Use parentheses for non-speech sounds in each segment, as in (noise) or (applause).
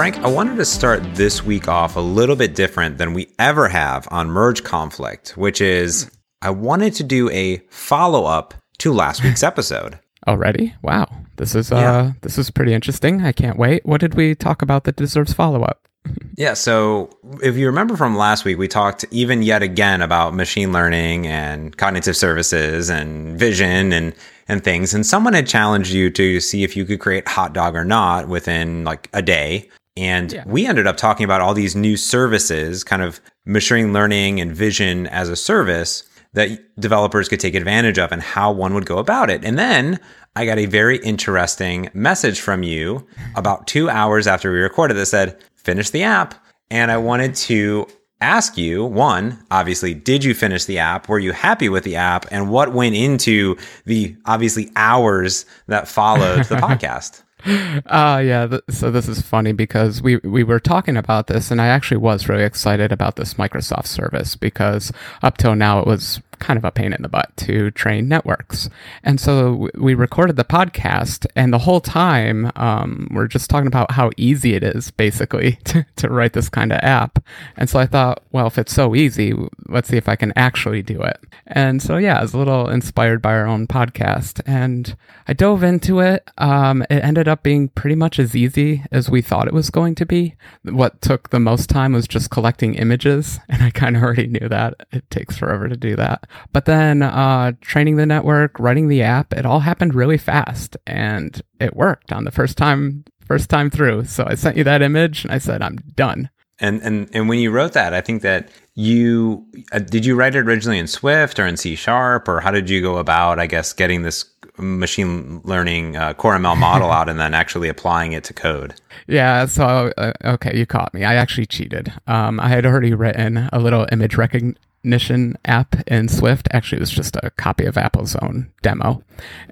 Frank, I wanted to start this week off a little bit different than we ever have on Merge Conflict, which is I wanted to do a follow up to last week's (laughs) episode. Already? Wow. This is uh yeah. this is pretty interesting. I can't wait. What did we talk about that deserves follow up? (laughs) yeah, so if you remember from last week, we talked even yet again about machine learning and cognitive services and vision and and things. And someone had challenged you to see if you could create hot dog or not within like a day. And yeah. we ended up talking about all these new services, kind of machine learning and vision as a service that developers could take advantage of and how one would go about it. And then I got a very interesting message from you about two hours after we recorded that said, finish the app. And I wanted to ask you one, obviously, did you finish the app? Were you happy with the app? And what went into the obviously hours that followed the (laughs) podcast? Uh yeah, th- so this is funny because we we were talking about this and I actually was really excited about this Microsoft service because up till now it was kind of a pain in the butt to train networks. And so we recorded the podcast, and the whole time um, we're just talking about how easy it is, basically, (laughs) to, to write this kind of app. And so I thought, well, if it's so easy, let's see if I can actually do it. And so, yeah, I was a little inspired by our own podcast, and I dove into it. Um, it ended up being pretty much as easy as we thought it was going to be. What took the most time was just collecting images, (laughs) and I kind of already knew that. It takes forever to do that. But then uh, training the network, writing the app, it all happened really fast, and it worked on the first time first time through. So I sent you that image, and I said I'm done. And and and when you wrote that, I think that you uh, did you write it originally in Swift or in C Sharp, or how did you go about, I guess, getting this machine learning uh, core ML model (laughs) out and then actually applying it to code? Yeah, so uh, okay, you caught me. I actually cheated. Um, I had already written a little image recognition Ignition app in Swift. Actually, it was just a copy of Apple's own demo.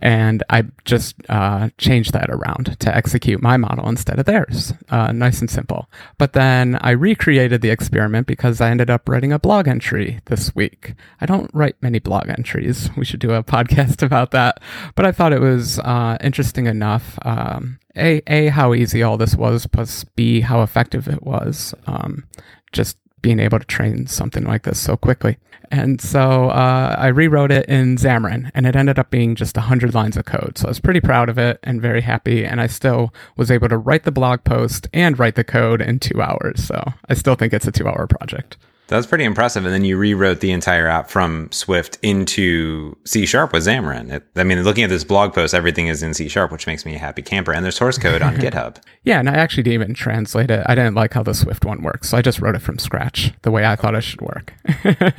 And I just uh, changed that around to execute my model instead of theirs. Uh, nice and simple. But then I recreated the experiment because I ended up writing a blog entry this week. I don't write many blog entries. We should do a (laughs) podcast about that. But I thought it was uh, interesting enough. Um, a, a, how easy all this was, plus B, how effective it was. Um, just being able to train something like this so quickly. And so uh, I rewrote it in Xamarin, and it ended up being just 100 lines of code. So I was pretty proud of it and very happy. And I still was able to write the blog post and write the code in two hours. So I still think it's a two hour project. That's pretty impressive. And then you rewrote the entire app from Swift into C Sharp with Xamarin. It, I mean, looking at this blog post, everything is in C Sharp, which makes me a happy camper. And there's source code on (laughs) GitHub. Yeah, and I actually didn't even translate it. I didn't like how the Swift one works, so I just wrote it from scratch, the way I thought it should work. yeah.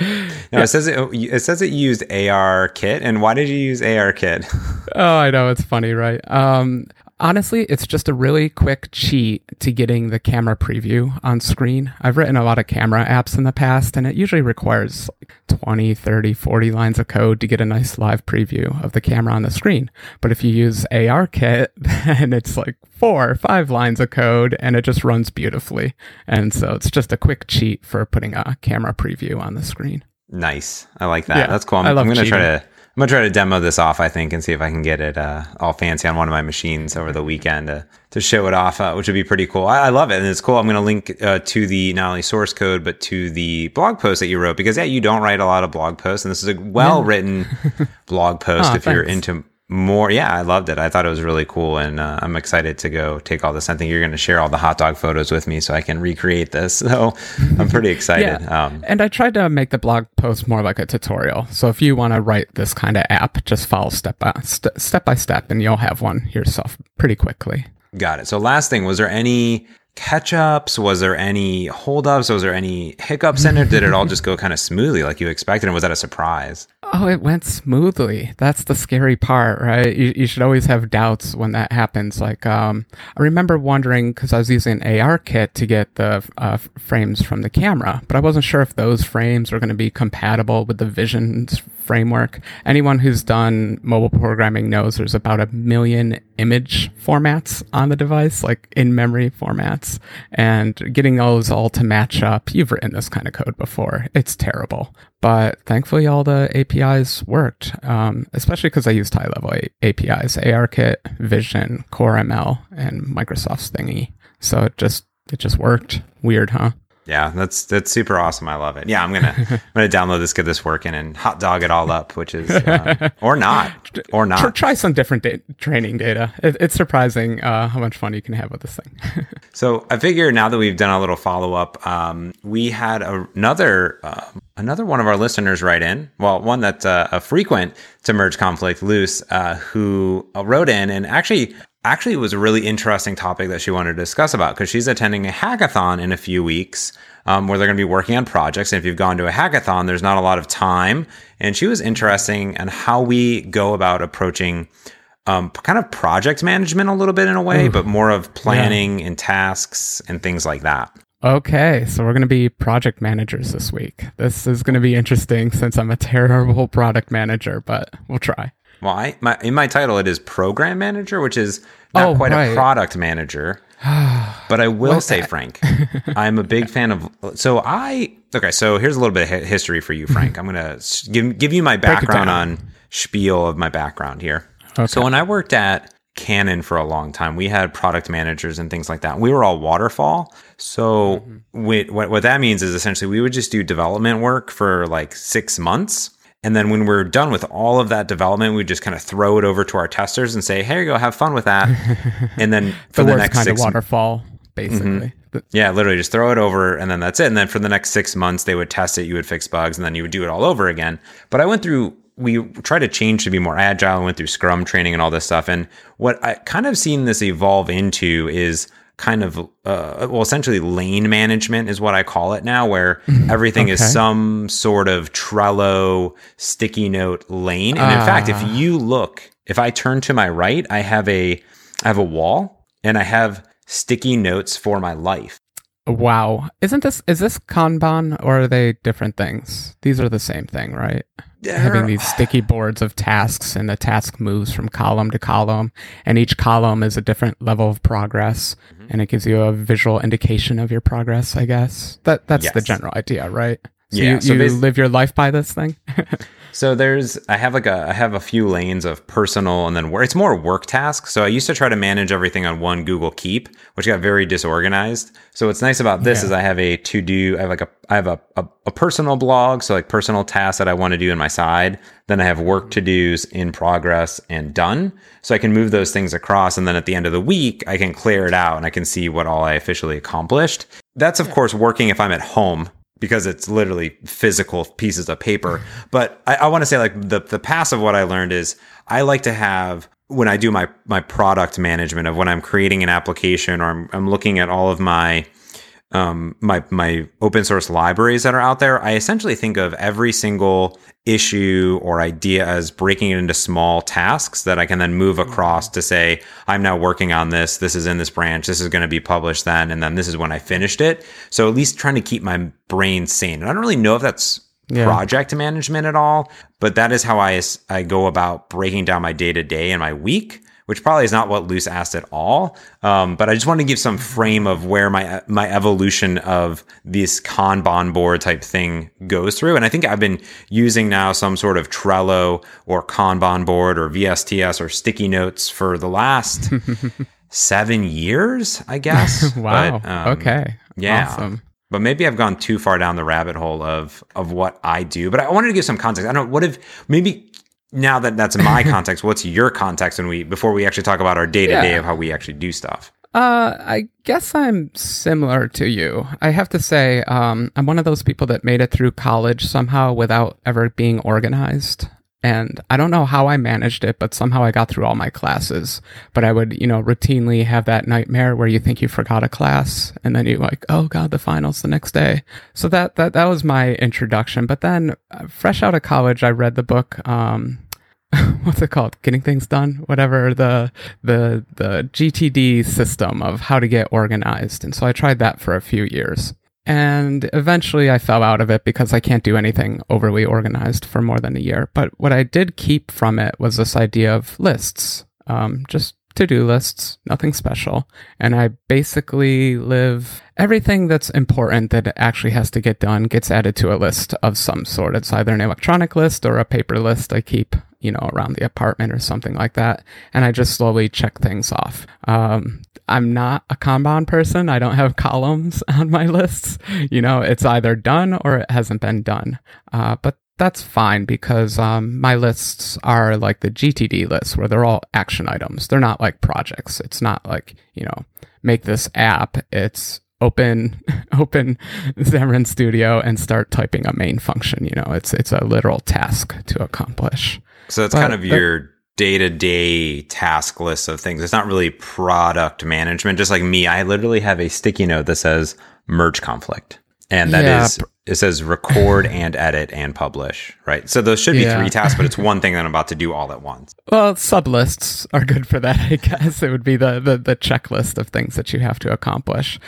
(laughs) Now yeah. it says it, it says it used ARKit, and why did you use ARKit? oh, I know it's funny, right? Um, Honestly, it's just a really quick cheat to getting the camera preview on screen. I've written a lot of camera apps in the past, and it usually requires 20, 30, 40 lines of code to get a nice live preview of the camera on the screen. But if you use ARKit, (laughs) then it's like four or five lines of code and it just runs beautifully. And so it's just a quick cheat for putting a camera preview on the screen. Nice. I like that. Yeah, That's cool. I'm, I'm going to try to I'm gonna try to demo this off, I think, and see if I can get it uh, all fancy on one of my machines over the weekend to, to show it off, uh, which would be pretty cool. I, I, love it, and it's cool. I'm gonna link uh, to the not only source code but to the blog post that you wrote because yeah, you don't write a lot of blog posts, and this is a well written (laughs) blog post oh, if thanks. you're into more. Yeah i loved it. I thought it was really cool and uh, i'm excited to go take all this. I think you're going to share all the hot dog photos with me so i can recreate this (laughs) so i'm pretty excited yeah. Um, and i tried to make the blog post more like a tutorial. So if you want to write this kind of app just follow step by st- step by step and you'll have one yourself pretty quickly. Got it. So last thing was there any catch ups? Was there any holdups? Was there any hiccups in it? Did it all just go kind of smoothly like you expected? And was that a surprise? Oh, it went smoothly. That's the scary part, right? You, you should always have doubts when that happens. Like, um, I remember wondering because I was using ARKit to get the uh, frames from the camera, but I wasn't sure if those frames were going to be compatible with the Vision's framework. Anyone who's done mobile programming knows there's about a million image formats on the device, like in memory formats, and getting those all to match up. You've written this kind of code before. It's terrible. But thankfully, all the APIs worked, um, especially because I used high level a- APIs ARKit, Vision, CoreML, and Microsoft's thingy. So it just it just worked. Weird, huh? Yeah, that's that's super awesome. I love it. Yeah, I'm gonna (laughs) I'm gonna download this, get this working, and hot dog it all up, which is uh, (laughs) or not or not. try some different da- training data. It, it's surprising uh, how much fun you can have with this thing. (laughs) So I figure now that we've done a little follow up, um, we had a, another uh, another one of our listeners write in. Well, one that's uh, a frequent to merge conflict loose, uh, who uh, wrote in and actually actually it was a really interesting topic that she wanted to discuss about because she's attending a hackathon in a few weeks. Um, where they're going to be working on projects. And if you've gone to a hackathon, there's not a lot of time. And she was interesting in how we go about approaching um, kind of project management a little bit in a way, but more of planning and tasks and things like that. okay, so we're going to be project managers this week. This is going to be interesting since I'm a (laughs) terrible product manager, but we'll try. Well, I, my, in my title, it is program manager, which is not Oh, quite right. a product manager. (sighs) but I will say, Frank, (laughs) I'm a big fan of. So I okay. So here's a little bit of history for you, Frank. I'm gonna give give you my background on spiel of my background here. So when I worked at Canon for a long time, we had product managers and things like that. We were all waterfall. So wi- what what that means is essentially we would just do development work for like six months. And then when we're done with all of that development, we just kind of throw it over to our testers and say, "Here you go, have fun with that." (laughs) and then for The the, worst next kind six of waterfall, basically. But- yeah, literally just throw it over and then that's it. And then for the next six months, they would test it, you would fix bugs, and then you would do it all over again. But I went through, we tried to change to be more agile and went through Scrum training and all this stuff. And what I kind of seen this evolve into is kind of, uh, well, essentially lane management is what I call it now, where mm-hmm. Mm-hmm. everything is some sort of Trello sticky note lane. And in fact, if ah. you look, if I turn to my right, I have a, I have a wall and I have sticky notes for my life. Wow. Isn't this is this Kanban or are they different things? These are the same thing, right? Having these sticky boards of tasks and the task moves from column to column and each column is a different level of progress Mm-hmm. and it gives you a visual indication of your progress, I guess. That that's the general idea, right? So Yeah, you, so you live your life by this thing? (laughs) So there's I have like a I have a few lanes of personal and then work. It's more work tasks. So I used to try to manage everything on one Google Keep, which got very disorganized. So what's nice about this Yeah. is I have a to do. I have like a I have a, a a personal blog, so like personal tasks that I want to do in my side. Then I have work mm-hmm. to dos in progress and done. So I can move those things across, and then at the end of the week I can clear it out and I can see what all I officially accomplished. That's of course working if I'm at home because it's literally physical pieces of paper. But I, I want to say like the the passive what I learned is I like to have when I do my my product management of when I'm creating an application or I'm, I'm looking at all of my um, my my open source libraries that are out there, I essentially think of every single issue or idea as breaking it into small tasks that I can then move across to say, I'm now working on this. This is in this branch. This is going to be published then, and then this is when I finished it. So at least trying to keep my brain sane. And I don't really know if that's Yeah. project management at all, but that is how I I go about breaking down my day to day and my week which probably is not what Luce asked at all. Um, but I just want to give some frame of where my my evolution of this Kanban board type thing goes through. And I think I've been using now some sort of Trello or Kanban board or VSTS or sticky notes for the last (laughs) seven years, I guess. (laughs) wow. But, um, okay. yeah. Awesome. But maybe I've gone too far down the rabbit hole of of what I do. But I wanted to give some context. I don't. know What if maybe now that that's my (laughs) context? What's your context when we before we actually talk about our day to day of how we actually do stuff? Uh, I guess I'm similar to you. I have to say, um, I'm one of those people that made it through college somehow without ever being organized. And I don't know how I managed it, but somehow I got through all my classes. But I would, you know, routinely have that nightmare where you think you forgot a class and then you're like, oh God, the finals the next day. So that, that, that was my introduction. But then uh, fresh out of college, I read the book, um, (laughs) what's it called getting things done whatever the the the gtd system of how to get organized and so i tried that for a few years And eventually I fell out of it because I can't do anything overly organized for more than a year. But what I did keep from it was this idea of lists, um, just to do lists, nothing special. And I basically live everything that's important that actually has to get done gets added to a list of some sort. It's either an electronic list or a paper list I keep, you know, around the apartment or something like that. And I just slowly check things off. Um, I'm not a Kanban person. I don't have (laughs) columns on my lists. You know, it's either done or it hasn't been done. Uh, but that's fine because um, my lists are like the GTD lists where they're all action items. They're not like projects. It's not like, you know, make this app. It's open (laughs) open Xamarin Studio and start typing a main function. You know, it's it's a literal task to accomplish. So it's but, kind of your day to day task list of things. It's not really product management. Just like me, I literally have a sticky note that says merge conflict and that yeah. is it says record (laughs) and edit and publish, right? So those should be yeah. three tasks, but it's (laughs) one thing that I'm about to do all at once. Well, sublists are good for that, I guess. It would be the, the the checklist of things that you have to accomplish.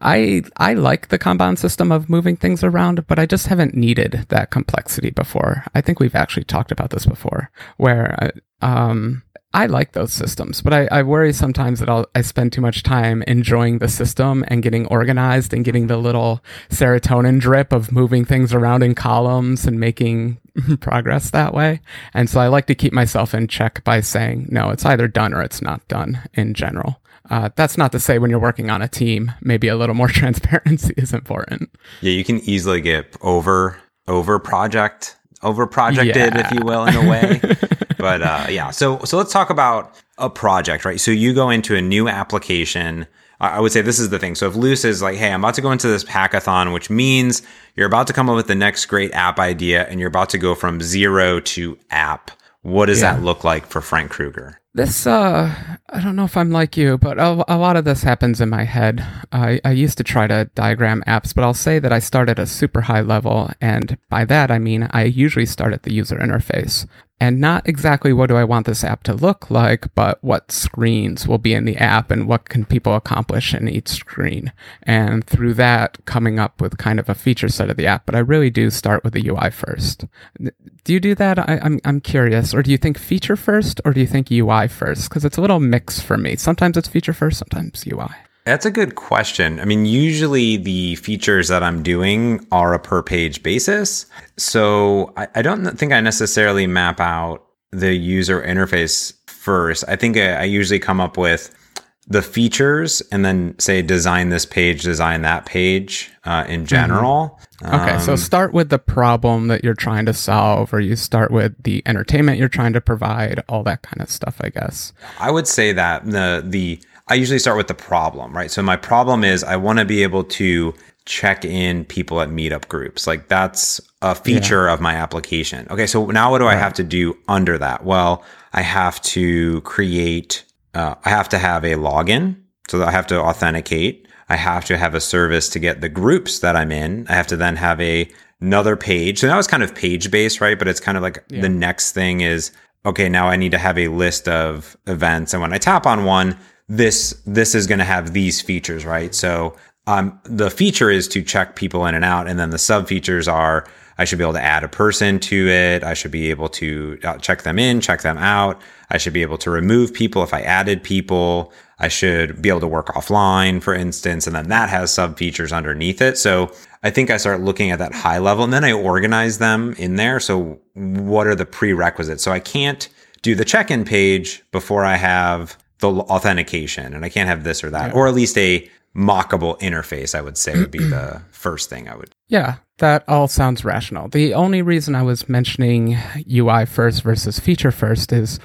I I like the Kanban system of moving things around, but I just haven't needed that complexity before. I think we've actually talked about this before, where uh, um I like those systems, but I, I worry sometimes that I'll, I spend too much time enjoying the system and getting organized and getting the little serotonin drip of moving things around in columns and making progress that way. And so I like to keep myself in check by saying, no, it's either done or it's not done in general. Uh, that's not to say when you're working on a team, maybe a little more (laughs) transparency is important. Yeah, you can easily get over over project over projected, yeah. if you will, in a way. (laughs) but uh, yeah, so so let's talk about a project, right? So you go into a new application. I would say this is the thing. So if Luce is like, hey, I'm about to go into this hackathon, which means you're about to come up with the next great app idea and you're about to go from zero to app. What does yeah. that look like for Frank Krueger? This, uh, I don't know if I'm like you, but a, a lot of this happens in my head. I, I used to try to diagram apps, but I'll say that I start at a super high level. And by that, I mean I usually start at the user interface and not exactly what do I want this app to look like, but what screens will be in the app and what can people accomplish in each screen. And through that, coming up with kind of a feature set of the app. But I really do start with the UI first. Do you do that? I, am I'm, I'm curious. Or do you think feature first or do you think UI first? Because it's a little mix for me. Sometimes it's feature first, sometimes UI. That's a good question. I mean, usually the features that I'm doing are a per page basis. So I, I don't think I necessarily map out the user interface first. I think I, I usually come up with the features and then say design this page, design that page uh, in mm-hmm. general. Mm-hmm. Okay, um, so start with the problem that you're trying to solve, or you start with the entertainment you're trying to provide, all that kind of stuff. I guess I would say that the the I usually start with the problem, right? So my problem is I want to be able to check in people at meetup groups. Like that's a feature yeah. of my application. Okay, so now what do right. I have to do under that? Well, I have to create, uh, I have to have a login. So I have to authenticate. I have to have a service to get the groups that I'm in. I have to then have a another page. So now it's kind of page based, right? But it's kind of like yeah. the next thing is okay, now I need to have a list of events. And when I tap on one, this this is going to have these features, right? So um, the feature is to check people in and out, and then the sub features are I should be able to add a person to it. I should be able to uh, check them in, check them out. I should be able to remove people if I added people. I should be able to work offline, for instance, and then that has sub features underneath it. So I think I start looking at that high level and then I organize them in there. So what are the prerequisites? So I can't do the check in page before I have the authentication and I can't have this or that, yeah. or at least a mockable interface, I would say would be the (clears throat) first thing I would. Yeah, that all sounds rational. The only reason I was mentioning UI first versus feature first is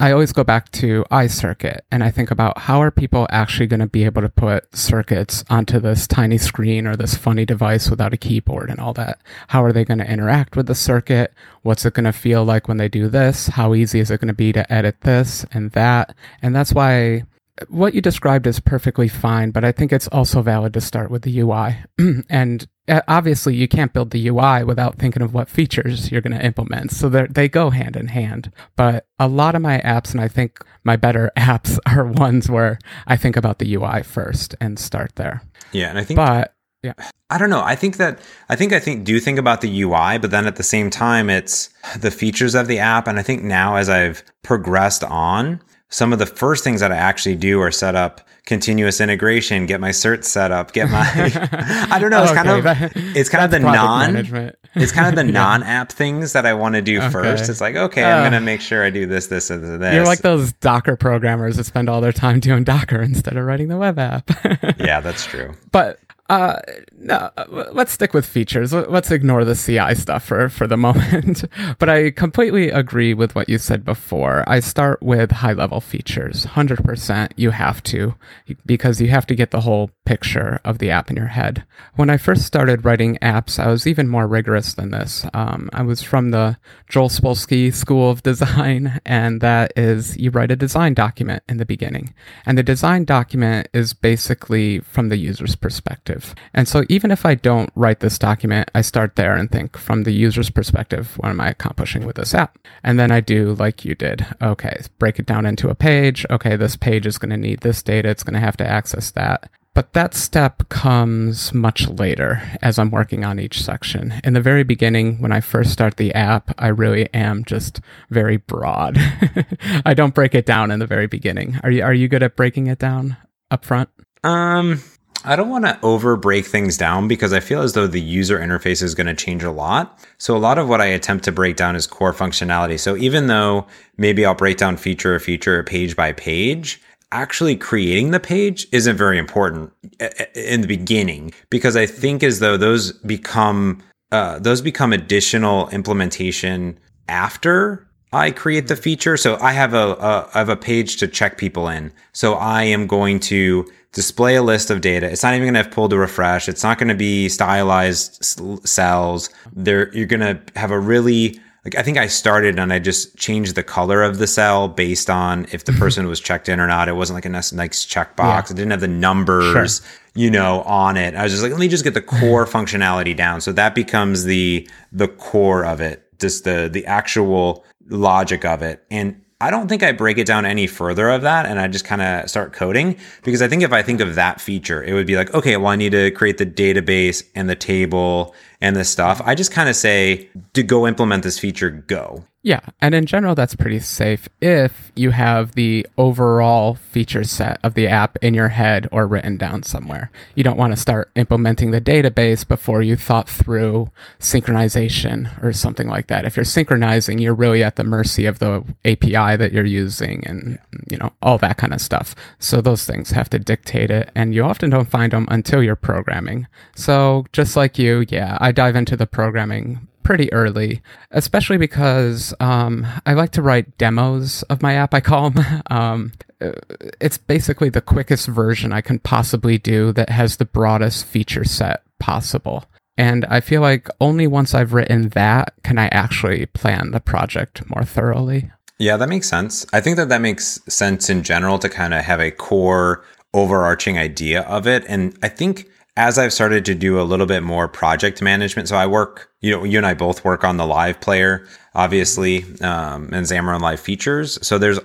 I always go back to iCircuit and I think about how are people actually going to be able to put circuits onto this tiny screen or this funny device without a keyboard and all that? How are they going to interact with the circuit? What's it going to feel like when they do this? How easy is it going to be to edit this and that? And that's why what you described is perfectly fine, but I think it's also valid to start with the UI. (clears throat) and uh, obviously, you can't build the UI without thinking of what features you're going to implement. So they go hand in hand. But a lot of my apps, and I think my better (laughs) apps, are ones where I think about the UI first and start there. Yeah, and I think. But Yeah. (sighs) I don't know. I think that I think I think do think about the UI, but then at the same time it's the features of the app and I think now as I've progressed on, some of the first things that I actually do are set up continuous integration, get my cert set up, get my (laughs) I don't know, it's kind of that- it's kind of the non management. it's kind of the (laughs) non-app things that I want to do first. It's like, okay, I'm Uh, going to make sure I do this this and this. You're like those Docker programmers that spend all their time doing Docker instead of writing the web app. (laughs) Yeah, that's true. but uh, no, let's stick with features. Let- Let's ignore the CI stuff for, for the moment. but I completely agree with what you said before. I start with high level features. 100% you have to, because you have to get the whole picture of the app in your head. When I first started writing apps, I was even more rigorous than this. Um, I was from the Joel Spolsky School of Design, (laughs) and that is you write a design document in the beginning. And the design document is basically from the user's perspective. And so even if I don't write this document, I start there and think from the user's perspective, what am I accomplishing with this app? And then I do like you did. Okay, break it down into a page. Okay, this page is going to need this data. It's going to have to access that. But that step comes much later as I'm working on each section. In the very beginning, when I first start the app, I really am just very broad. (laughs) I don't break it down in the very beginning. Are you are you good at breaking it down up front? Um, I don't want to over break things down because I feel as though the user interface is going to change a lot. So a lot of what I attempt to break down is core functionality. So even though maybe I'll break down feature or feature page by page, actually creating the page isn't very important i- i- in the beginning because I think as though those become uh, those become additional implementation after I create the mm-hmm. feature. So I have a, a I have a page to check people in. So I am going to display a list of data. It's not even going to have pull to refresh. It's not going to be stylized cells. There you're going to have a really like I think I started and I just changed the color of the cell based on if the mm-hmm. person was checked in or not. It wasn't like a nice, nice checkbox. It didn't have the numbers, you know, on it. I was just like, let me just get the core (laughs) functionality down. So that becomes the the core of it, just the the actual logic of it. And I don't think I break it down any further of that and I just kind of start coding because I think if I think of that feature, it would be like, okay, well, I need to create the database and the table and this stuff. I just kind of say to go implement this feature, go. Yeah, and in general, that's pretty safe if you have the overall feature set of the app in your head or written down somewhere. You don't want to start implementing the database before you thought through synchronization or something like that. If you're synchronizing, you're really at the mercy of the API that you're using and, you know, all that kind of stuff. So those things have to dictate it, and you often don't find them until you're programming. So just like you, yeah, I dive into the programming pretty early, especially because um, I like to write demos of my app. I call them. (laughs) Um, uh, it's basically the quickest version I can possibly do that has the broadest feature set possible. And I feel like only once I've written that can I actually plan the project more thoroughly. Yeah, that makes sense. I think that that makes sense in general to kind of have a core overarching idea of it. And I think as I've started to do a little bit more project management, so I work, you know, you and I both work on the live player, obviously, um, and Xamarin Live features. So there's,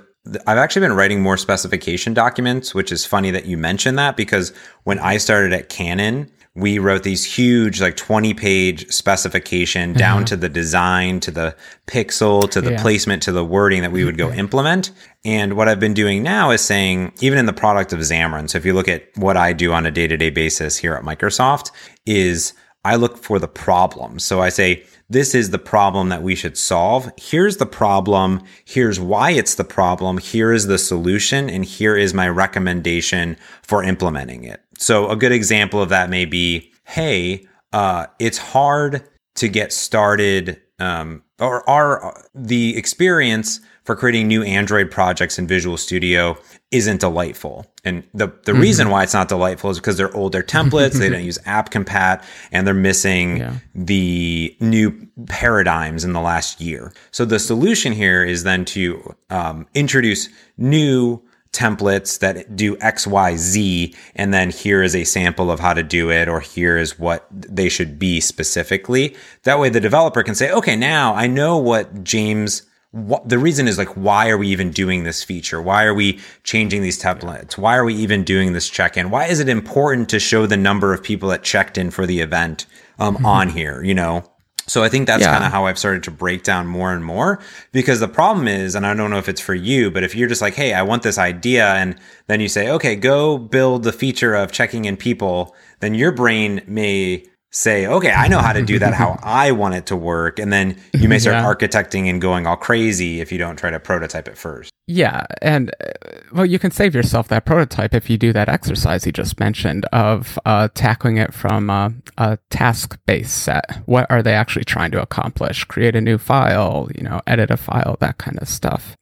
I've actually been writing more specification documents, which is funny that you mentioned that because when I started at Canon, we wrote these huge, like 20 page specification mm-hmm. down to the design, to the pixel, to the Yeah. placement, to the wording that we would go mm-hmm. implement. And what I've been doing now is saying, even in the product of Xamarin, so if you look at what I do on a day to day basis here at Microsoft, is I look for the problem. So I say, this is the problem that we should solve. Here's the problem. Here's why it's the problem. Here is the solution. And here is my recommendation for implementing it. So a good example of that may be, hey, uh, it's hard to get started, um, or are the experience for creating new Android projects in Visual Studio isn't delightful. And the, the reason why it's not delightful is because they're older templates, they don't (laughs) use app compat, and they're missing Yeah. the new paradigms in the last year. So the solution here is then to um, introduce new templates that do X, Y, Z, and then here is a sample of how to do it, or here is what they should be specifically. That way the developer can say, okay, now I know what James what the reason is like why are we even doing this feature why are we changing these templates why are we even doing this check-in why is it important to show the number of people that checked in for the event um, mm-hmm. on here you know so I think that's yeah. kind of how I've started to break down more and more because the problem is, and I don't know if it's for you, but if you're just like, Hey, I want this idea. And then you say, okay, go build the feature of checking in people, then your brain may say, okay, I know how to do that how (laughs) I want it to work. And then you may start yeah. architecting and going all crazy if you don't try to prototype it first. Yeah. And uh, well, you can save yourself that prototype if you do that exercise you just mentioned of uh, tackling it from uh, a task based set. What are they actually trying to accomplish? Create a new file, you know, edit a file, that kind of stuff.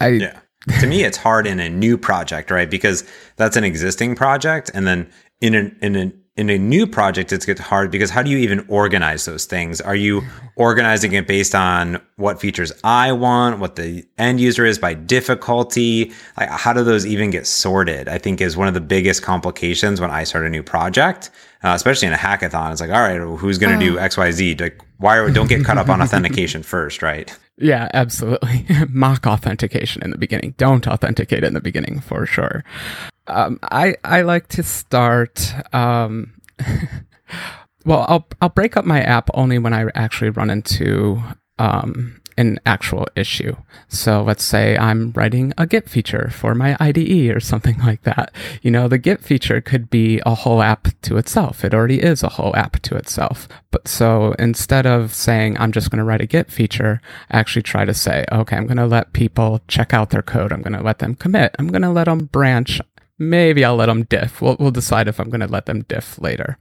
I, yeah. to me, it's hard in a new project, right? Because that's an existing project. And then in an, in an in a new project, it's get hard because how do you even organize those things? Are you organizing it based on what features I want, what the end user is by difficulty? Like, how do those even get sorted? I think is one of the biggest complications when I start a new project, uh, especially in a hackathon. It's like, all right, well, who's going to do X, Y, Z? Like, why are, don't get caught up on (laughs) authentication first, right? Yeah, absolutely. (laughs) Mock authentication in the beginning. Don't authenticate in the beginning for sure. Um, I I like to start. Um, (laughs) well, I'll I'll break up my app only when I actually run into um, an actual issue. So let's say I'm writing a Git feature for my IDE or something (laughs) like that. You know, the Git feature could be a whole app to itself. It already is a whole app to itself. But so instead of saying I'm just going to write a Git feature, I actually try to say, okay, I'm going to let people check out their code. I'm going to let them commit. I'm going to let them branch maybe I'll let them diff. We'll, we'll decide if I'm going to let them diff later.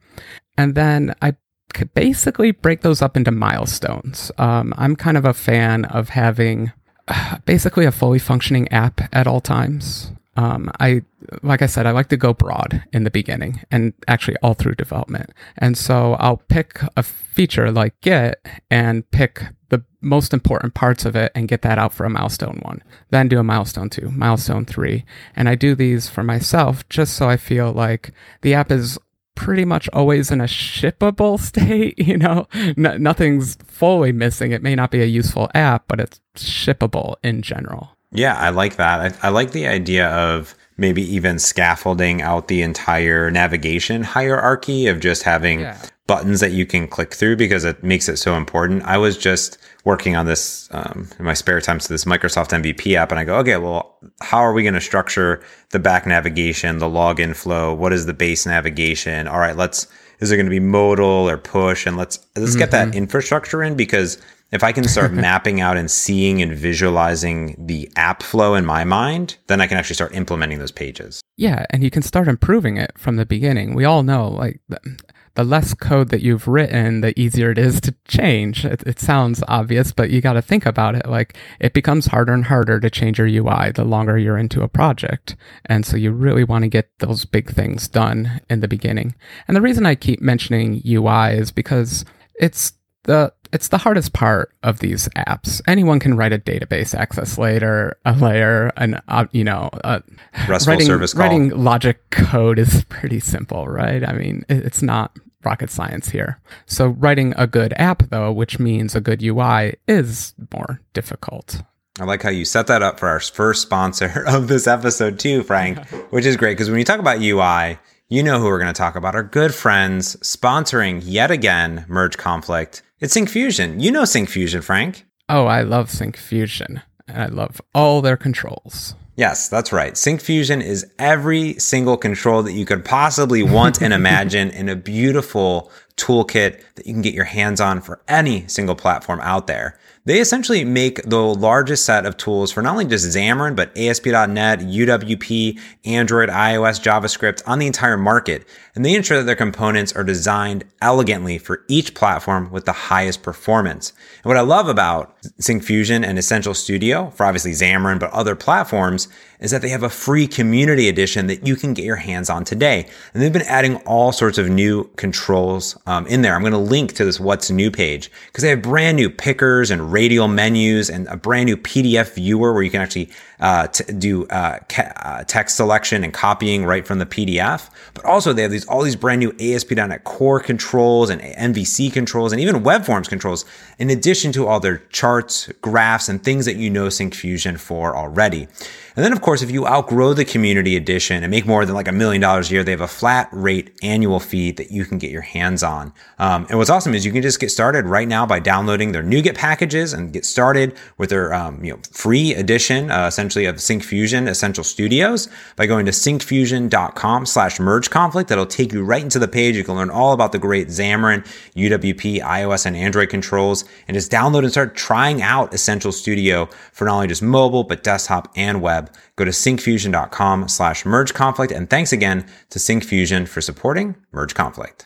And then I could basically break those up into milestones. Um, I'm kind of a fan of having (sighs) basically a fully functioning app at all times. Um, I, like I said, I like to go broad in the beginning and actually all through development. And so I'll pick a feature like Git and pick the most important parts of it and get that out for a milestone one. Then do a milestone two, milestone three. And I do these for myself just so I feel like the app is pretty much always in a shippable (laughs) state. You know, nothing's fully missing. It may not be a useful app, but it's shippable in general. Yeah, I like that. I, I like the idea of maybe even scaffolding out the entire navigation hierarchy of just having yeah. buttons that you can click through because it makes it so important. I was just working on this um, in my spare time, so this Microsoft MVP app, and I go, okay, well, how are we going to structure the back navigation, the login flow? What is the base navigation? All right, let's. Is it going to be modal or push? And let's let's mm-hmm. get that mm-hmm. infrastructure in because if I can start (laughs) mapping out and seeing and visualizing the app flow in my mind, then I can actually start implementing those pages. Yeah, and you can start improving it from the beginning. We all know, like, the, less code that you've written, the easier it is to change. It, it sounds obvious, but you got to think about it. Like, it becomes harder and harder to change your UI the longer you're into a project. And so you really want to get those big things done in the beginning. And the reason I keep mentioning UI is because it's the it's the hardest part of these apps. Anyone can write a database access layer, a layer, and uh, you know, uh, RESTful writing, service call. Writing logic code is (laughs) pretty simple, right? I mean, it's not rocket science here. So writing a good app, though, which means a good UI, is more difficult. I like how you set that up for our first sponsor (laughs) of this episode too, Frank, (laughs) which is great because when you talk about UI, you know who we're going to talk about. Our good friends sponsoring yet again Merge Conflict it's Syncfusion. You know Syncfusion, Frank. Oh, I love Syncfusion. And I love all their controls. Yes, that's right. Syncfusion is every single control that you could possibly want and (laughs) imagine in a beautiful toolkit that you can get your hands on for any single platform out there. They essentially make the largest set of tools for not only just Xamarin, but ASP.NET, UWP, Android, iOS, JavaScript on the entire market. And they ensure that their components are designed elegantly for each platform with the highest performance. And what I love about Syncfusion and Essential Studio for obviously Xamarin, but other platforms is that they have a free community edition that you can get your hands on today. And they've been adding all sorts of new controls um, in there. I'm going to link to this What's New page because they have brand new pickers and radial menus and a brand new PDF viewer where you can actually uh, t- do uh, ca- uh, text selection and copying right from the PDF. But also they have these all these brand new ASP.NET Core controls and MVC controls and even web forms controls, in addition to all their charts, graphs, and things that you know Syncfusion for already. And then, of course, if you outgrow the community edition and make more than like a million dollars a year, they have a flat rate annual fee that you can get your hands on. Um, and what's awesome is you can just get started right now by downloading their NuGet packages and get started with their um, you know free edition, uh, essentially of Syncfusion Essential Studios by going to syncfusion.com slash. That'll take you right into the page. You can learn all about the great Xamarin, UWP, iOS, and Android controls, and just download and start trying out Essential Studio for not only just mobile, but desktop and web. Go to syncfusion.com slash. And thanks again to Syncfusion for supporting Merge Conflict.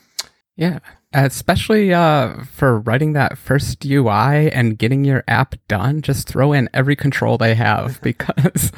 Yeah, especially uh, for writing that first UI and getting your app done. Just throw in every control they have (laughs) because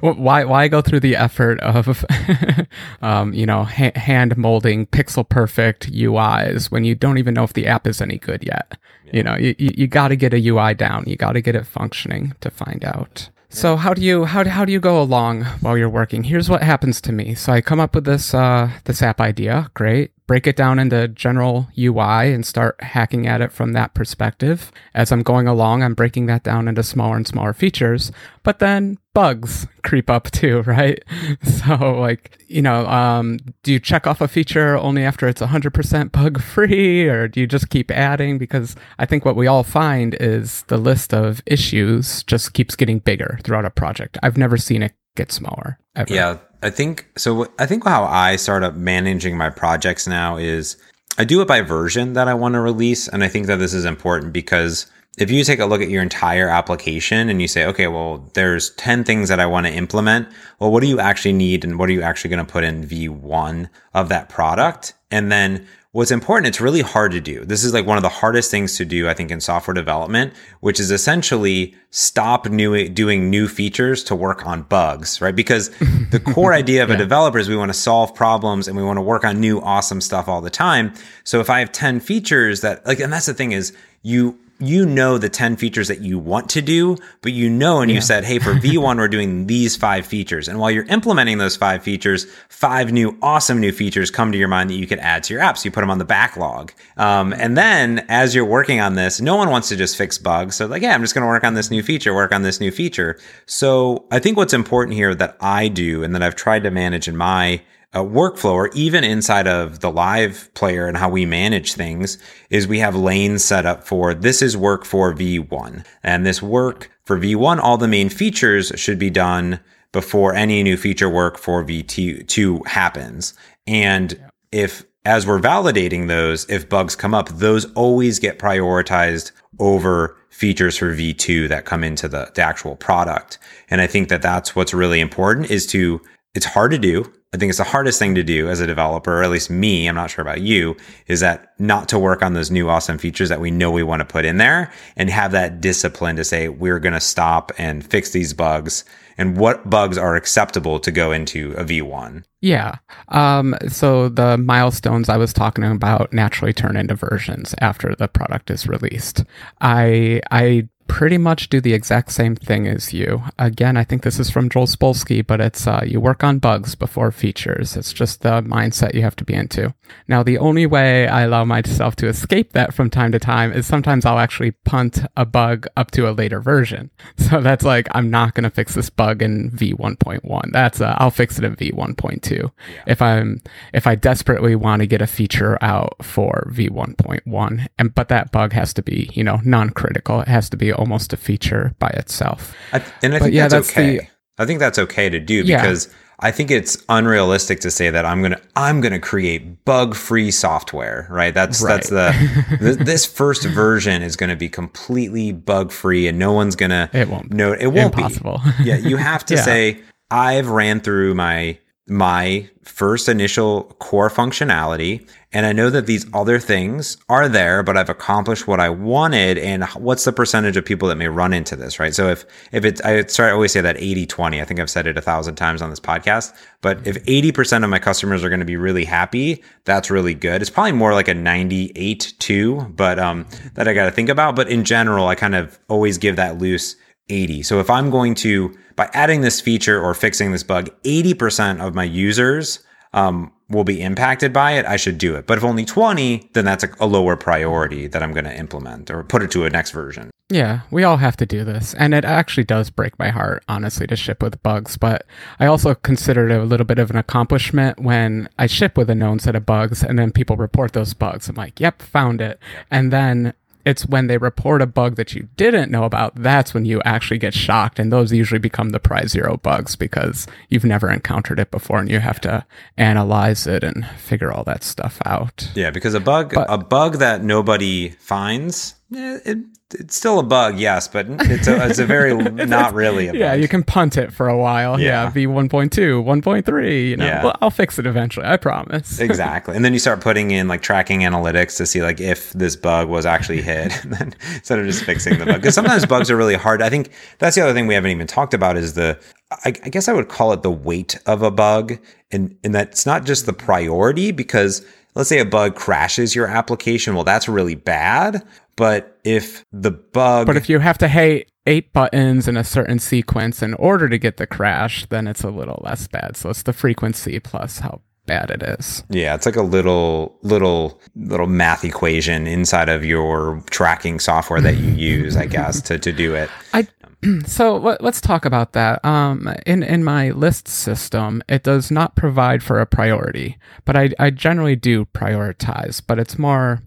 why why go through the effort of (laughs) um, you know ha- hand molding pixel perfect UIs when you don't even know if the app is any good yet. Yeah. You know, you you, got to get a UI down. You got to get it functioning to find out. So how do you how, how do you go along while you're working? Here's what happens to me. So I come up with this uh, this app idea, great. Break it down into general UI and start hacking at it from that perspective. As I'm going along, I'm breaking that down into smaller and smaller features. But then bugs (laughs) creep up too, (laughs) right? (laughs) So like, you know, um, do you check off a feature only after it's 100% bug free or do you just keep adding? Because I think what we all find is the list of issues just keeps getting bigger throughout a project. I've never seen it get smaller ever. Yeah, I think so. I think how I start up managing my projects now is I do it by version that I want to release. And I think that this is important because if you take a look at your entire application and you say, okay, well, there's 10 things that I want to implement. Well, what do you actually need? And what are you actually going to put in V1 of that product? And then What's important, it's really hard to do. This is like one of the hardest things to do, I think, in software development, which is essentially stop new, doing new features to work on bugs, right? Because the (laughs) core idea of yeah. a developer is we want to solve problems and we want to work on new awesome stuff all the time. So if I have 10 features that like, and that's the thing is you, you know the 10 features that you want to do, but you know, and yeah. you said, Hey, for V1, (laughs) we're doing these five features. And while you're implementing those five features, five new awesome new features come to your mind that you could add to your app. So you put them on the backlog. Um, and then as you're working on this, no one wants to just fix bugs. So like, yeah, I'm just going to work on this new feature, work on this new feature. So I think what's important here that I do and that I've tried to manage in my uh, workflow or even inside of the live player and how we manage things is we have lanes set up for this is work for V1 and this work for V1, all the main features should be done before any new feature work for V2 happens. And if as we're validating those, if bugs come up, those always get prioritized over features for V2 that come into the, the actual product. And I think that that's what's really important is to, it's hard to do. I think it's the hardest thing to do as a developer, or at least me, I'm not sure about you, is that not to work on those new awesome features that we know we want to put in there and have that discipline to say, we're going to stop and fix these bugs and what bugs are acceptable to go into a V1. Yeah. Um, so the milestones I was talking about naturally turn into versions after the product is released. I, I pretty much do the exact same thing as you. Again, I think this is from Joel Spolsky, but it's uh, you work on bugs before features. It's just the mindset you have to be into. Now, the only way I allow myself to escape that from time to time is sometimes I'll actually punt a bug up to a later version. (laughs) So that's like I'm not going to fix this bug in V1.1. That's uh, I'll fix it in V1.2 yeah. if I'm if I desperately want to get a feature out for V1.1. And but that bug has to be you know non-critical. It has to be almost a feature by itself. I, and I think yeah, that's, that's okay. The, I think that's okay to do because yeah. I think it's unrealistic to say that I'm gonna I'm gonna create bug free software, right? That's right. that's the (laughs) this first version is gonna be completely bug free, and no one's gonna it won't no it won't Impossible. be yeah. You have to (laughs) yeah. say I've ran through my my first initial core functionality. And I know that these other things are there, but I've accomplished what I wanted. And what's the percentage of people that may run into this, right? So if, if it's, I start, I always say that 80 20. I think I've said it a thousand times on this podcast, but if 80% of my customers are going to be really happy, that's really good. It's probably more like a 98 2, but, um, that I got to think about. But in general, I kind of always give that loose 80. So if I'm going to, by adding this feature or fixing this bug, 80% of my users um, will be impacted by it, I should do it. But if only 20, then that's a, a lower priority that I'm going to implement or put it to a next version. Yeah, we all have to do this. And it actually does break my heart, honestly, to ship with bugs. But I also consider it a little bit of an accomplishment when I ship with a known set of bugs and then people report those bugs. I'm like, yep, found it. And then it's when they report a bug that you didn't know about that's when you actually get shocked and those usually become the prize zero bugs because you've never encountered it before and you have to analyze it and figure all that stuff out. Yeah because a bug but, a bug that nobody finds eh, it, it's still a bug, yes, but it's a, it's a very (laughs) not really a bug. Yeah, you can punt it for a while. Yeah, yeah v 1.2, 1.3, you know. Yeah. Well, I'll fix it eventually, I promise. (laughs) exactly. And then you start putting in like tracking analytics to see like if this bug was actually hit (laughs) instead of just fixing the bug. Because sometimes bugs are really hard. I think that's the other thing we haven't even talked about is the I, I guess I would call it the weight of a bug and and that's not just the priority because let's say a bug crashes your application. Well, that's really bad. But if the bug. But if you have to hit eight buttons in a certain sequence in order to get the crash, then it's a little less bad. So it's the frequency plus how bad it is. Yeah, it's like a little little little math equation inside of your tracking software that you (laughs) use, I guess, to, to do it. I (clears throat) so let, us talk about that. Um, in in my list system, it does not provide for a priority, but I I generally do prioritize, but it's more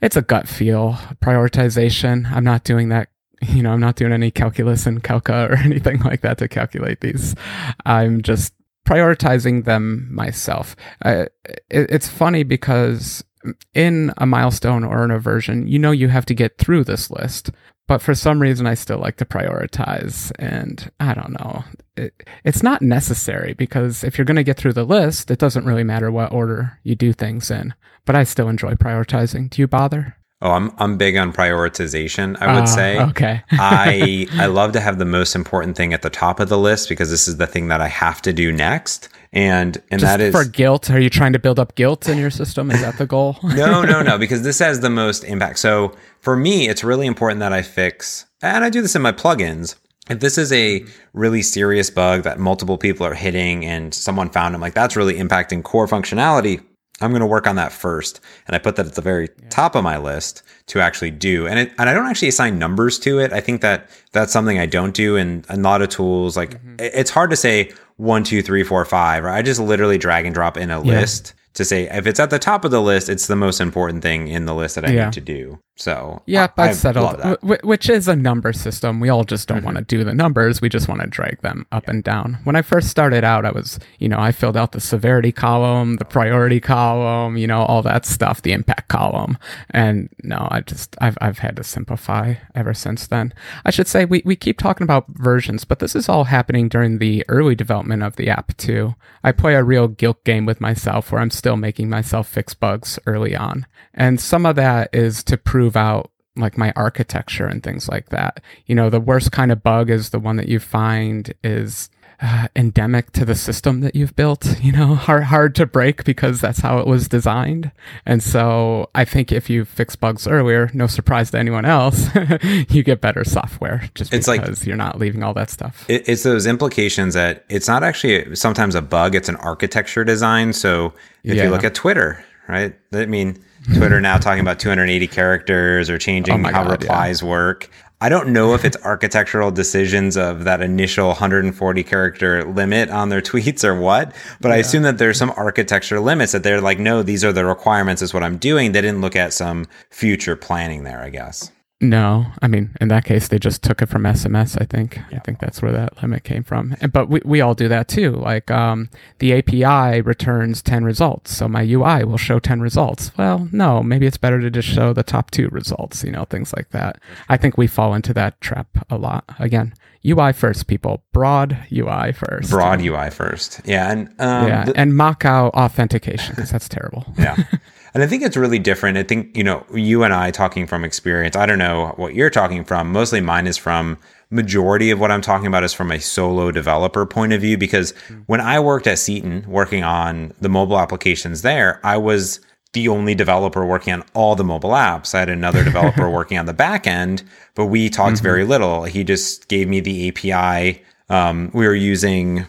it's a gut feel prioritization. I'm not doing that. (laughs) You know, I'm not doing any calculus and calca or (laughs) anything like that to calculate these. I'm just prioritizing them myself. Uh, it, it's funny because in a milestone or an aversion, you know you have to get through this list, but for some reason I still like to prioritize. And I don't know, it, it's not necessary because if you're going to get through the list, it doesn't really matter what order you do things in. But I still enjoy prioritizing. Do you bother? Oh, I'm I'm big on prioritization. I would uh, say. Okay. (laughs) I I love to have the most important thing at the top of the list because this is the thing that I have to do next, and and Just that is for guilt. Are you trying to build up guilt in your system? Is that the goal? (laughs) no, no, no. (laughs) Because this has the most impact. So for me, it's really important that I fix, and I do this in my plugins. If this is a really serious bug that multiple people are hitting and someone found them, like that's really impacting core functionality I'm going to work on that first. And I put that at the very yeah. top of my list to actually do. And it, and I don't actually assign numbers to it. I think that that's something I don't do in a lot of tools. Like mm-hmm. it's hard to say one, two, three, four, five. Right? I just literally drag and drop in a yeah. list to say if it's at the top of the list, it's the most important thing in the list that I yeah. need to do. So yeah, that's settled. W- which is a number system. We all just don't mm-hmm. want to do the numbers. We just want to drag them up yeah. and down. When I first started out, I was you know I filled out the severity column, the priority column, you know all that stuff, the impact column, and no, I just I've I've had to simplify ever since then. I should say we we keep talking about versions, but this is all happening during the early development of the app too. I play a real guilt game with myself where I'm still making myself fix bugs early on. And some of that is to prove out like my architecture and things like that. You know, the worst kind of bug is the one that you find is uh, endemic to the system that you've built, you know, (laughs) hard, hard to break because that's how it was designed. And so I think if you fix bugs earlier, no surprise to anyone else, (laughs) you get better software just it's because like, you're not leaving all that stuff. It, it's those implications that it's not actually sometimes a bug, it's an architecture design. So if yeah. you look at Twitter, right? I mean, Twitter now talking about 280 characters or changing (laughs) oh how God, replies yeah. work. I don't know if it's architectural decisions of that initial 140 character limit on their (laughs) tweets or what, but yeah. I assume that there's some architecture limits that they're like, no, these are the requirements, is what I'm doing. They didn't look at some future planning there, I guess. No, I mean in that case they just took it from SMS. I think yeah. I think that's where that limit came from. But we, we all do that too. Like um, the API returns ten results, so my UI will show ten results. Well, no, maybe it's better to just show the top two results. You know, things like that. I think we fall into that trap a lot. Again, UI first, people. Broad UI first. Broad UI first. Yeah, and um, yeah, and mock out authentication because that's terrible. yeah. (laughs) And I think it's really different. I think, you know, you and I talking from experience, I don't know what you're talking from. Mostly mine is from majority of what I'm talking about is from a solo developer point of view because when I worked at Seaton working on the mobile applications there, I was the only developer working on all the mobile apps. I had another developer (laughs) working on the back end, but we talked mm-hmm. very little. He just gave me the API um, we were using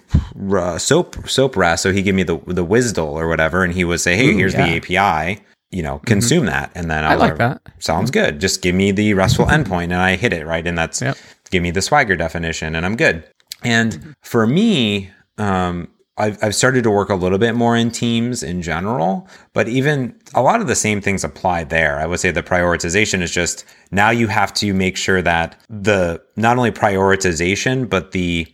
uh, soap soap rest, so he gave me the the WSDL or whatever, and he would say, "Hey, Ooh, here's yeah. the API." You know, consume mm-hmm. that, and then I, I like, that. Sounds good. Just give me the RESTful endpoint, and I hit it right, and that's yep. give me the Swagger definition, and I'm good. And mm-hmm. for me, um, I've, I've started to work a little bit more in teams in general, but even a lot of the same things apply there. I would say the prioritization is just now you have to make sure that the not only prioritization, but the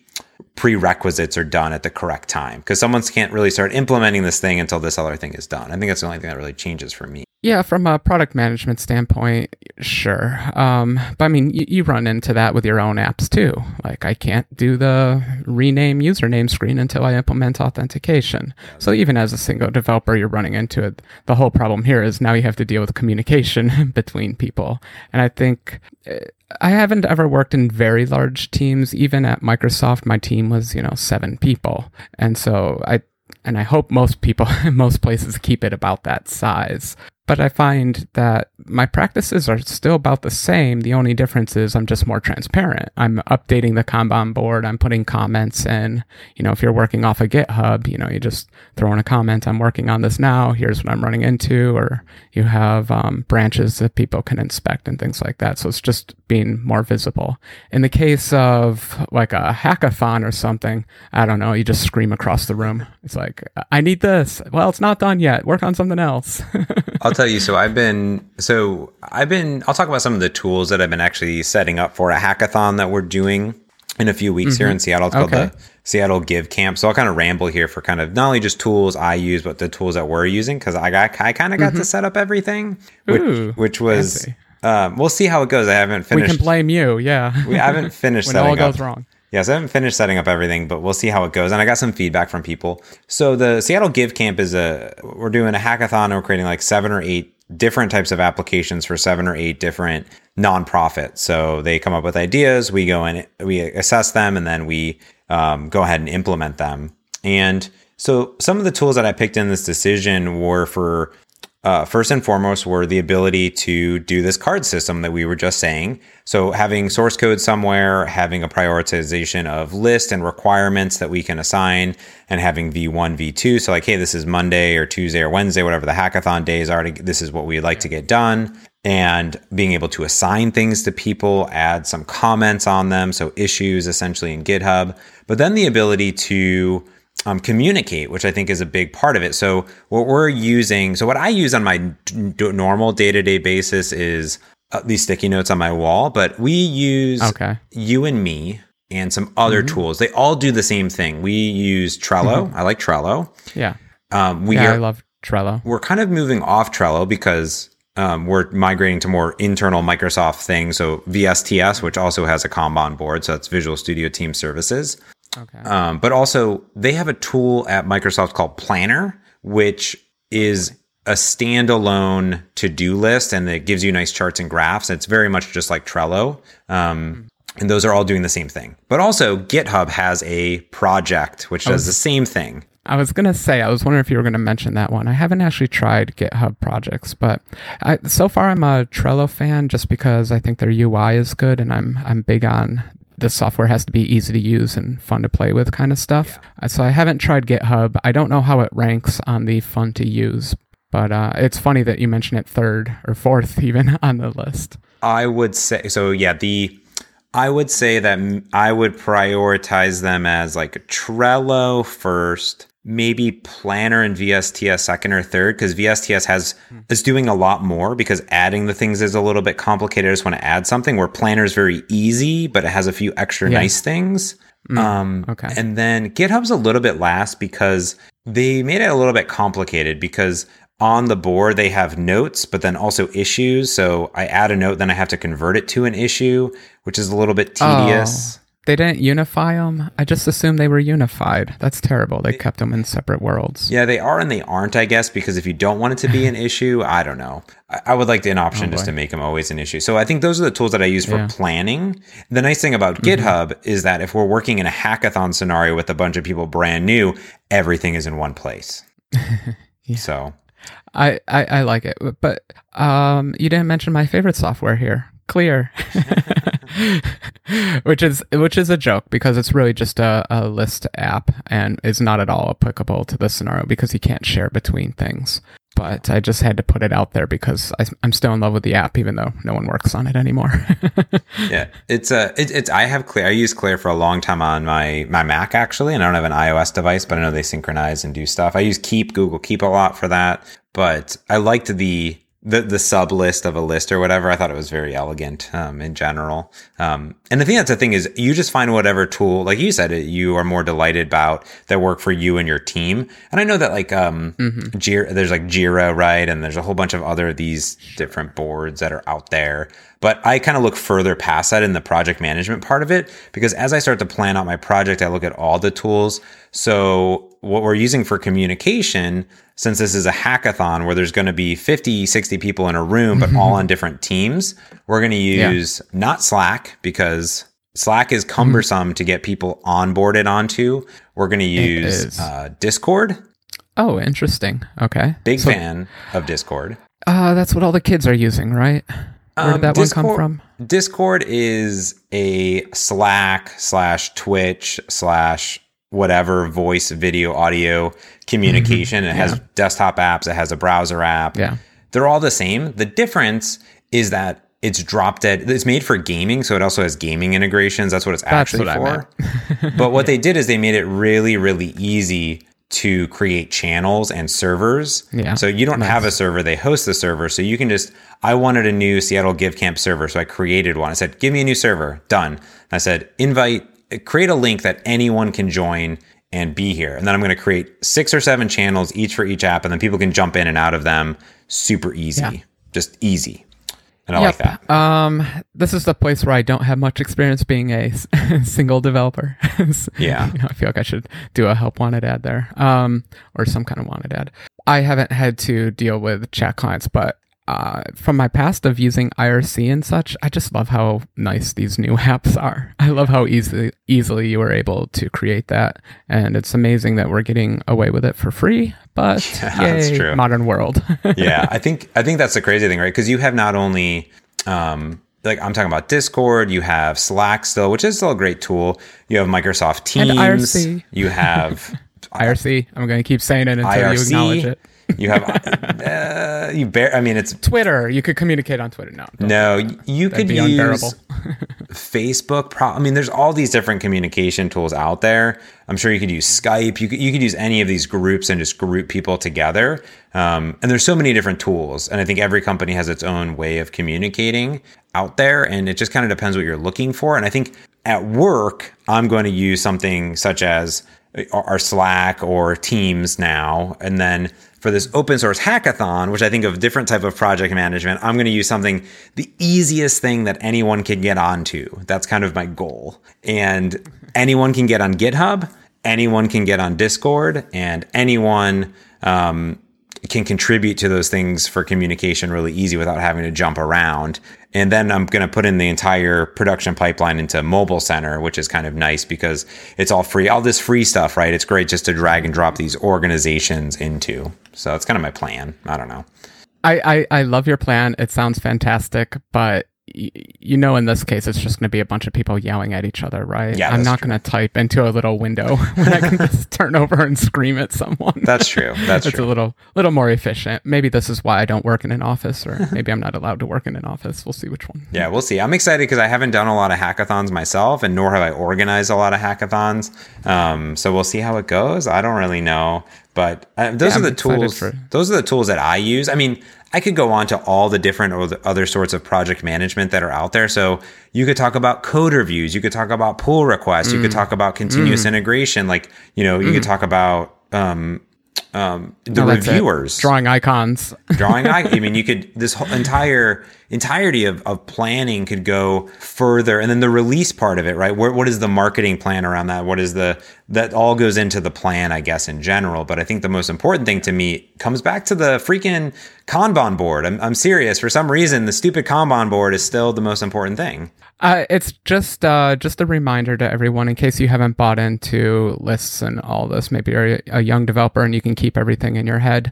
prerequisites are done at the correct time because someone can't really start implementing this thing until this other thing is done. I think that's the only thing that really changes for me. Yeah, from a product management standpoint, sure. Um, but I mean, you, you, run into that with your own apps too. Like, I can't do the rename username screen until I implement authentication. So, even as a single developer, you're running into it. The whole problem here is now you have to deal with communication (laughs) between people. And I think eh, I haven't ever worked in very large teams. Even at Microsoft, my team was, you know, seven people. And so I, and I hope most people, (laughs) most places keep it about that size. But I find that my practices are still about the same. The only difference is I'm just more transparent. I'm updating the Kanban board. I'm putting comments in. You know, if you're working off a GitHub, you know, you just throw in a comment. I'm working on this now. Here's what I'm running into. Or you have um, branches that people can inspect and things like that. So it's just being more visible. In the case of like a hackathon or something, I don't know, you just scream across the room. It's like, I need this. Well, it's not done yet. Work on something else. (laughs) tell you. So I've been so I've been. I'll talk about some of the tools that I've been actually setting up for a hackathon that we're doing in a few weeks mm-hmm. here in Seattle. It's called okay. the Seattle Give Camp. So I'll kind of ramble here for kind of not only just tools I use, but the tools that we're using because I got I kind of got mm-hmm. to set up everything, which, Ooh, which was. Um, we'll see how it goes. I haven't finished. We can blame you. Yeah. we haven't (laughs) finished. when all goes up. wrong. Yes, I haven't finished setting up everything, but we'll see how it goes. And I got some feedback from people. So the Seattle Give Camp is a we're doing a hackathon. And we're creating like seven or eight different types of applications for seven or eight different nonprofits. So they come up with ideas, we go and we assess them, and then we um, go ahead and implement them. And so some of the tools that I picked in this decision were for uh, first and foremost were the ability to do this card system that we were just saying. So having source code somewhere, having a prioritization of list and requirements that we can assign, and having V1, V2. So like, hey, this is Monday or Tuesday or Wednesday, whatever the hackathon days are. This is what we'd like to get done. And being able to assign things to people, add some comments on them. So issues essentially in GitHub, but then the ability to um, communicate, which I think is a big part of it. So what we're using, so what I use on my d- normal day to day basis is uh, these sticky notes on my wall, but we use okay. you and me and some other mm-hmm. tools. They all do the same thing. We use Trello. Mm-hmm. I like Trello. Yeah. Um, we yeah, are, I love Trello. We're kind of moving off Trello because um, we're migrating to more internal Microsoft things. So VSTS, which also has a Kanban board, so that's Visual Studio Team Services. Okay. Um, but also, they have a tool at Microsoft called Planner, which is a standalone to do list and it gives you nice charts and graphs. It's very much just like Trello. Um, mm-hmm. And those are all doing the same thing. But also, GitHub has a project which does the same thing. I was gonna say, I was wondering if you were gonna mention that one. I haven't actually tried GitHub projects, but I, so far I'm a Trello fan just because I think their UI is good, and I'm I'm big on the software has to be easy to use and fun to play with kind of stuff. Yeah. So I haven't tried GitHub. I don't know how it ranks on the fun to use, but uh, it's funny that you mention it third or fourth (laughs) even on the list. I would say so. Yeah, the I would say that I would prioritize them as like Trello first, maybe Planner and VSTS second or third because VSTS has is doing a lot more because adding the things is a little bit complicated. I just want to add something where Planner is very easy, but it has a few extra Yeah. nice things. um, okay. And then GitHub's a little bit last because they made it a little bit complicated because on the board they have notes, but then also issues. So I add a note, then I have to convert it to an issue, which is a little bit tedious. They didn't unify them. I just assumed they were unified. That's terrible. They kept them in separate worlds. Yeah, they are and they aren't, I guess, because if you don't want it to be an (laughs) issue, I don't know. I, I would like an option just to make them always an issue. So I think those are the tools that I use for Yeah. planning. The nice thing about GitHub is that if we're working in a hackathon scenario with a bunch of people brand new, everything is in one place. (laughs) So I, I, I like it, but um, you didn't mention my favorite software here, Clear, (laughs) (laughs) which is which is a joke because it's really just a, a list app and is not at all applicable to this scenario because you can't share between things. But I just had to put it out there because I, I'm still in love with the app, even though no one works on it anymore. (laughs) yeah, it's a it, it's I have Clear. I use Clear for a long time on my my Mac actually, and I don't have an iOS device, but I know they synchronize and do stuff. I use Keep Google Keep a lot for that, but I liked the the the sub list of a list or whatever. I thought it was very elegant um, in general. Um, and the thing that's the thing is, you just find whatever tool, like you said, you are more delighted about that work for you and your team. And I know that like um, Jira, there's like Jira, right, and there's a whole bunch of other these different boards that are out there. But I kind of look further past that in the project management part of it because as I start to plan out my project, I look at all the tools. So what we're using for communication, since this is a hackathon where there's going to be 50, 60 people in a room, but all on different teams, we're going to use not Slack because Slack is cumbersome to get people onboarded onto. We're going to use uh, Discord. oh, interesting. Okay. Big So, fan of Discord. Uh, that's what all the kids are using, right? Where Um, did that one come from? Discord is a Slack slash Twitch slash whatever voice, video, audio communication. It has desktop apps. It has a browser app. Yeah. They're all the same. The difference is that it's drop dead. It's made for gaming, so it also has gaming integrations. That's what it's actually what for. (laughs) but what they did is they made it really, really easy to create channels and servers. Yeah. So you don't have a server, they host the server. So you can just, I wanted a new Seattle Give Camp server. So I created one. I said, give me a new server. Done. And I said, invite, create a link that anyone can join and be here. And then I'm going to create six or seven channels, each for each app. And then people can jump in and out of them super easy. Yeah. Just easy. And I like that. Um, this is the place where I don't have much experience being a s- (laughs) single developer. (laughs) Yeah. You know, I feel like I should do a help wanted ad there, um, or some kind of wanted ad. I haven't had to deal with chat clients, but uh, from my past of using IRC and such, I just love how nice these new (laughs) apps are. I love how easily easily you were able to create that, and it's amazing that we're getting away with it for free. But (laughs) Yeah, that's true. modern world. (laughs) yeah, I think I think that's the crazy thing, right? Because you have not only um, like I'm talking about Discord, you have Slack still, which is still a great tool. You have Microsoft Teams. IRC. You have IRC. I'm going to keep saying it until you acknowledge it. You have uh, you bear. I mean, it's Twitter. You could communicate on Twitter. No, no. You could be use unbearable. (laughs) Facebook. Pro- I mean, there's all these different communication tools out there. I'm sure you could use Skype. You could you could use any of these groups and just group people together. Um, and there's so many different tools, and I think every company has its own way of communicating out there, and it just kind of depends what you're looking for. And I think at work, I'm going to use something such as our our Slack or Teams now, and then for this open source hackathon, which I think of different type of project management, I'm going to use something the easiest thing that anyone can get onto. That's kind of my goal, and anyone can get on GitHub, anyone can get on Discord, and anyone. Um, can contribute to those things for communication really easy without having to jump around. And then I'm going to put in the entire production pipeline into Mobile Center, which is kind of nice because it's all free. All this free stuff, right? It's great just to drag and drop these organizations into. So that's kind of my plan. I don't know. I, I, I love your plan. It sounds fantastic, but you know, in this case, it's just going to be a bunch of people yelling at each other, right? Yeah, I'm not going to type into a little window (laughs) when I can just turn over and scream at someone. That's true. That's true. it's true. a little little more efficient. Maybe this is why I don't work in an office, or (laughs) maybe I'm not allowed to work in an office. We'll see which one. Yeah, we'll see. I'm excited because I haven't done a lot of hackathons myself, and nor have I organized a lot of hackathons. Um, so we'll see how it goes. I don't really know, but uh, those Yeah, are the tools. for- Those are the tools that I use. I mean, I could go on to all the different or the other sorts of project management that are out there. So you could talk about code reviews. You could talk about pull requests. You could Mm. talk about continuous integration. Like you know, you could talk about um, um, the No, it. reviewers drawing icons. drawing (laughs) eye i mean you could this whole entire entirety of, of planning could go further and then the release part of it right what is the marketing plan around that what is the that all goes into the plan i guess in general but i think the most important thing to me comes back to the freaking kanban board i'm, I'm serious for some reason the stupid kanban board is still the most important thing Uh, it's just uh, just a reminder to everyone in case you haven't bought into lists and all this. Maybe you're a young developer and you can keep everything in your head.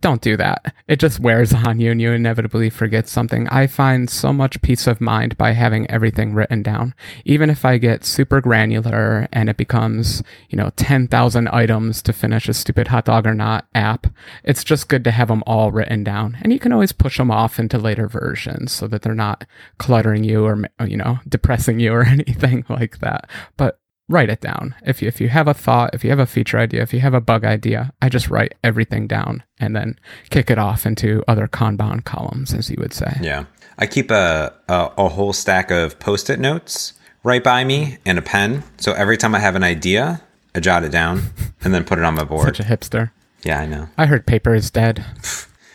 Don't do that. It just wears on you and you inevitably forget something. I find so much peace of mind by having everything written down. Even if I get super granular and it becomes, you know, 10,000 items to finish a stupid hot dog or not app, it's just good to have them all written down. And you can always push them off into later versions so that they're not cluttering you or, you know, depressing you or (laughs) anything like that. But write it down. If you, if you have a thought, if you have a feature idea, if you have a bug idea, I just write everything down and then kick it off into other Kanban columns, as you would say. yeah i keep a, a, a whole stack of post-it notes right by me and a pen so every time i have an idea i jot it down and then put it on my board Such a hipster. yeah i know I heard paper is dead. (laughs)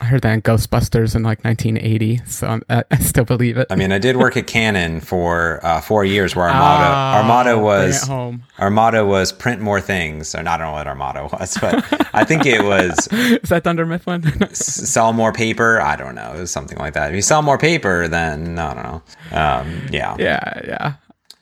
I heard that in Ghostbusters in like 1980, so I'm, I, I still believe it. I mean, I did work at Canon for uh, four years, where our motto our motto was our motto was print more things. Or I don't know what our motto was, but I think it was (laughs) is that Dunder Mifflin? (laughs) sell more paper. I don't know, it was something like that. If you sell more paper, then I don't know. Um, yeah. yeah, yeah.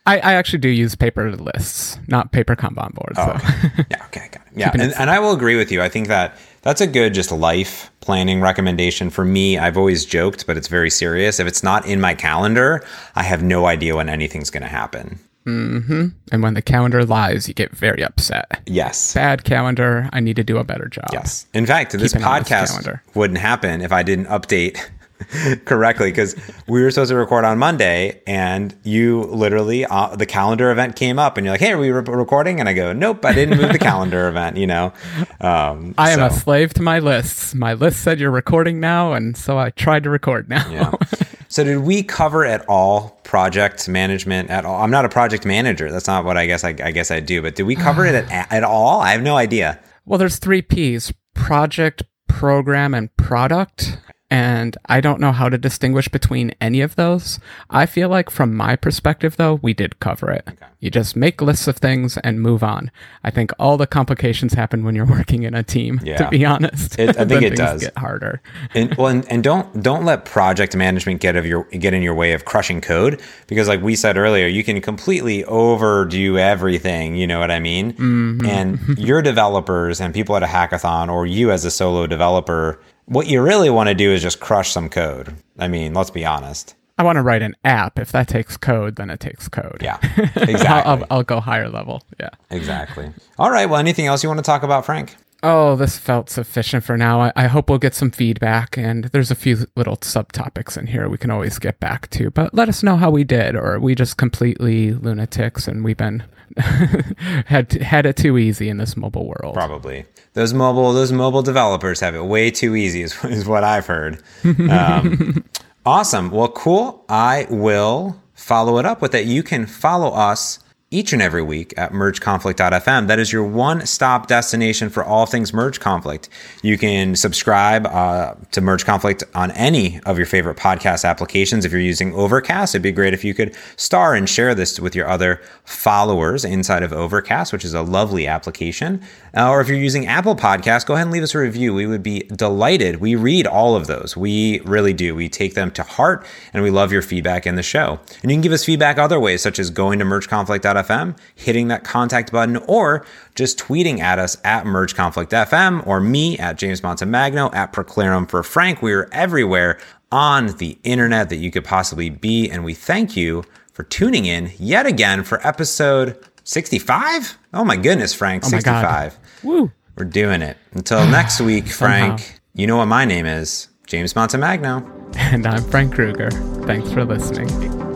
I, I actually do use paper lists, not paper Kanban boards. Oh, so. okay. Yeah. Okay. Got it. (laughs) Yeah. And, and I will agree with you. I think that that's a good just life planning recommendation for me. I've always joked, but it's very serious. If it's not in my calendar, I have no idea when anything's going to happen. Mm-hmm. and when the calendar lies, you get very upset. Yes. Bad calendar. I need to do a better job. Yes. In fact, this Keep honest podcast wouldn't happen if I didn't update (laughs) correctly because we were supposed to record on Monday and you literally, uh, the calendar event came up and you're like, hey, are we re- recording? And I go, nope, I didn't move the calendar (laughs) event, you know? Um, I am a slave to my lists. My list said you're recording now, and so I tried to record now. yeah. So did we cover at all project management at all? I'm not a project manager. That's not what I guess I, I guess I do, but did we cover it at, (sighs) at all? I have no idea. Well, there's three P's project, program, and product. And I don't know how to distinguish between any of those. I feel like, from my perspective, though, we did cover it. You just make lists of things and move on. I think all the complications happen when you're (laughs) working in a team, Yeah. to be honest. It- I (laughs) think it does. get harder. and well and, and don't don't let project management get of your get in your way of crushing code because like we said earlier you can completely overdo everything you know what i mean mm-hmm. and your developers and people at a hackathon or you as a solo developer what you really want to do is just crush some code i mean let's be honest I want to write an app. If that takes code, then it takes code. yeah (laughs) I'll, exactly I'll, I'll go higher level. Yeah. exactly all right well anything else you want to talk about frank Oh, this felt sufficient for now. I, I hope we'll get some feedback, and there's a few little subtopics in here we can always get back to. But let us know how we did, or we just completely lunatics and we've been (laughs) had had it too easy in this mobile world. Probably those mobile those mobile developers have it way too easy, (laughs) is, is what I've heard. Um, (laughs) awesome. Well, cool. I will follow it up with that. You can follow us each and every week at mergeconflict.fm. That is your one stop destination for all things merge conflict. You can subscribe uh, to Merge Conflict on any of your favorite podcast applications. If you're using Overcast, it'd be great if you could star and share this with your other followers inside of Overcast, which is a lovely application. Uh, or if you're using Apple Podcasts, go ahead and leave us a review. We would be delighted. We read all of those. We really do. We take them to heart and we love your feedback in the show. And you can give us feedback other ways, such as going to mergeconflict.fm, hitting that contact button, or just tweeting at us at mergeconflict.fm or me at James Montemagno at praeclarum for Frank. We are everywhere on the internet that you could possibly be. And we thank you for tuning in yet again for episode 65. Oh my goodness, Frank, Oh my God. 65. Woo. We're doing it. Until (sighs) next week, Frank, you know what my name is James Montemagno. (laughs) And I'm Frank Krueger. Thanks for listening.